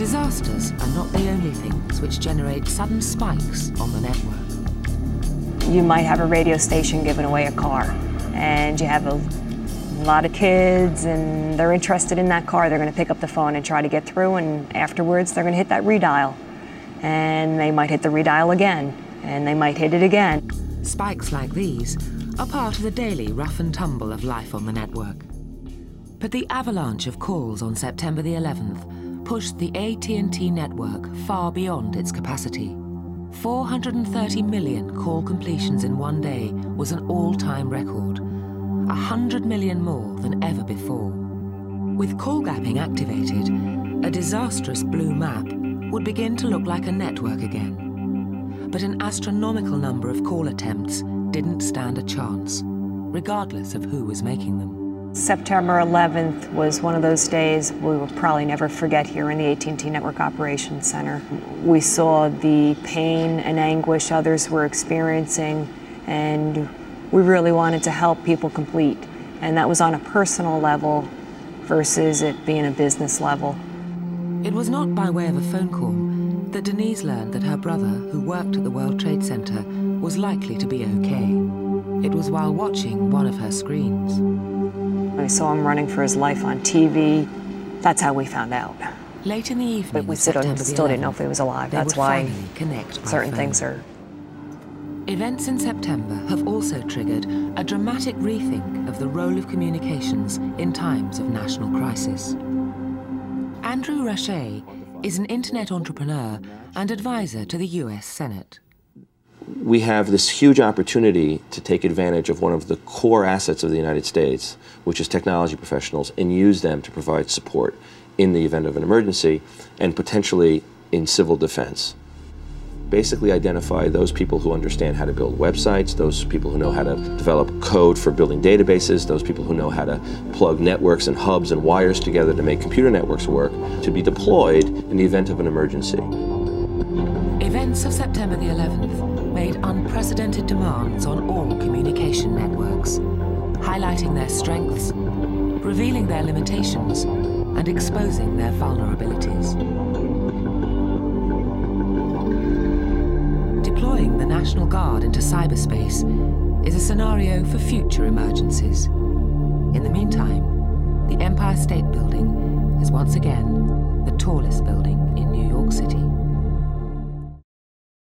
Disasters are not the only things which generate sudden spikes on the network. You might have a radio station giving away a car, and you have a lot of kids, and they're interested in that car. They're going to pick up the phone and try to get through, and afterwards, they're going to hit that redial. And they might hit the redial again, and they might hit it again. Spikes like these are part of the daily rough and tumble of life on the network. But the avalanche of calls on September the 11th pushed the AT&T network far beyond its capacity. 430 million call completions in one day was an all-time record, 100 million more than ever before. With call gapping activated, a disastrous blue map would begin to look like a network again. But an astronomical number of call attempts didn't stand a chance, regardless of who was making them. September 11th was one of those days we will probably never forget here in the AT&T Network Operations Center. We saw the pain and anguish others were experiencing and we really wanted to help people complete. And that was on a personal level versus it being a business level. It was not by way of a phone call that Denise learned that her brother, who worked at the World Trade Center, was likely to be okay. It was while watching one of her screens. We saw him running for his life on TV. That's how we found out. Late in the evening, but we still, didn't, still didn't know if he was alive. That's why certain things are. Events in September have also triggered a dramatic rethink of the role of communications in times of national crisis. Andrew Rasiej is an internet entrepreneur and advisor to the US Senate we have this huge opportunity to take advantage of one of the core assets of the United States, which is technology professionals, and use them to provide support in the event of an emergency and potentially in civil defense. Basically identify those people who understand how to build websites, those people who know how to develop code for building databases, those people who know how to plug networks and hubs and wires together to make computer networks work, to be deployed in the event of an emergency. Events of September the 11th made unprecedented demands on all communication networks, highlighting their strengths, revealing their limitations, and exposing their vulnerabilities. Deploying the National Guard into cyberspace is a scenario for future emergencies. In the meantime, the Empire State Building is once again the tallest building in New York City.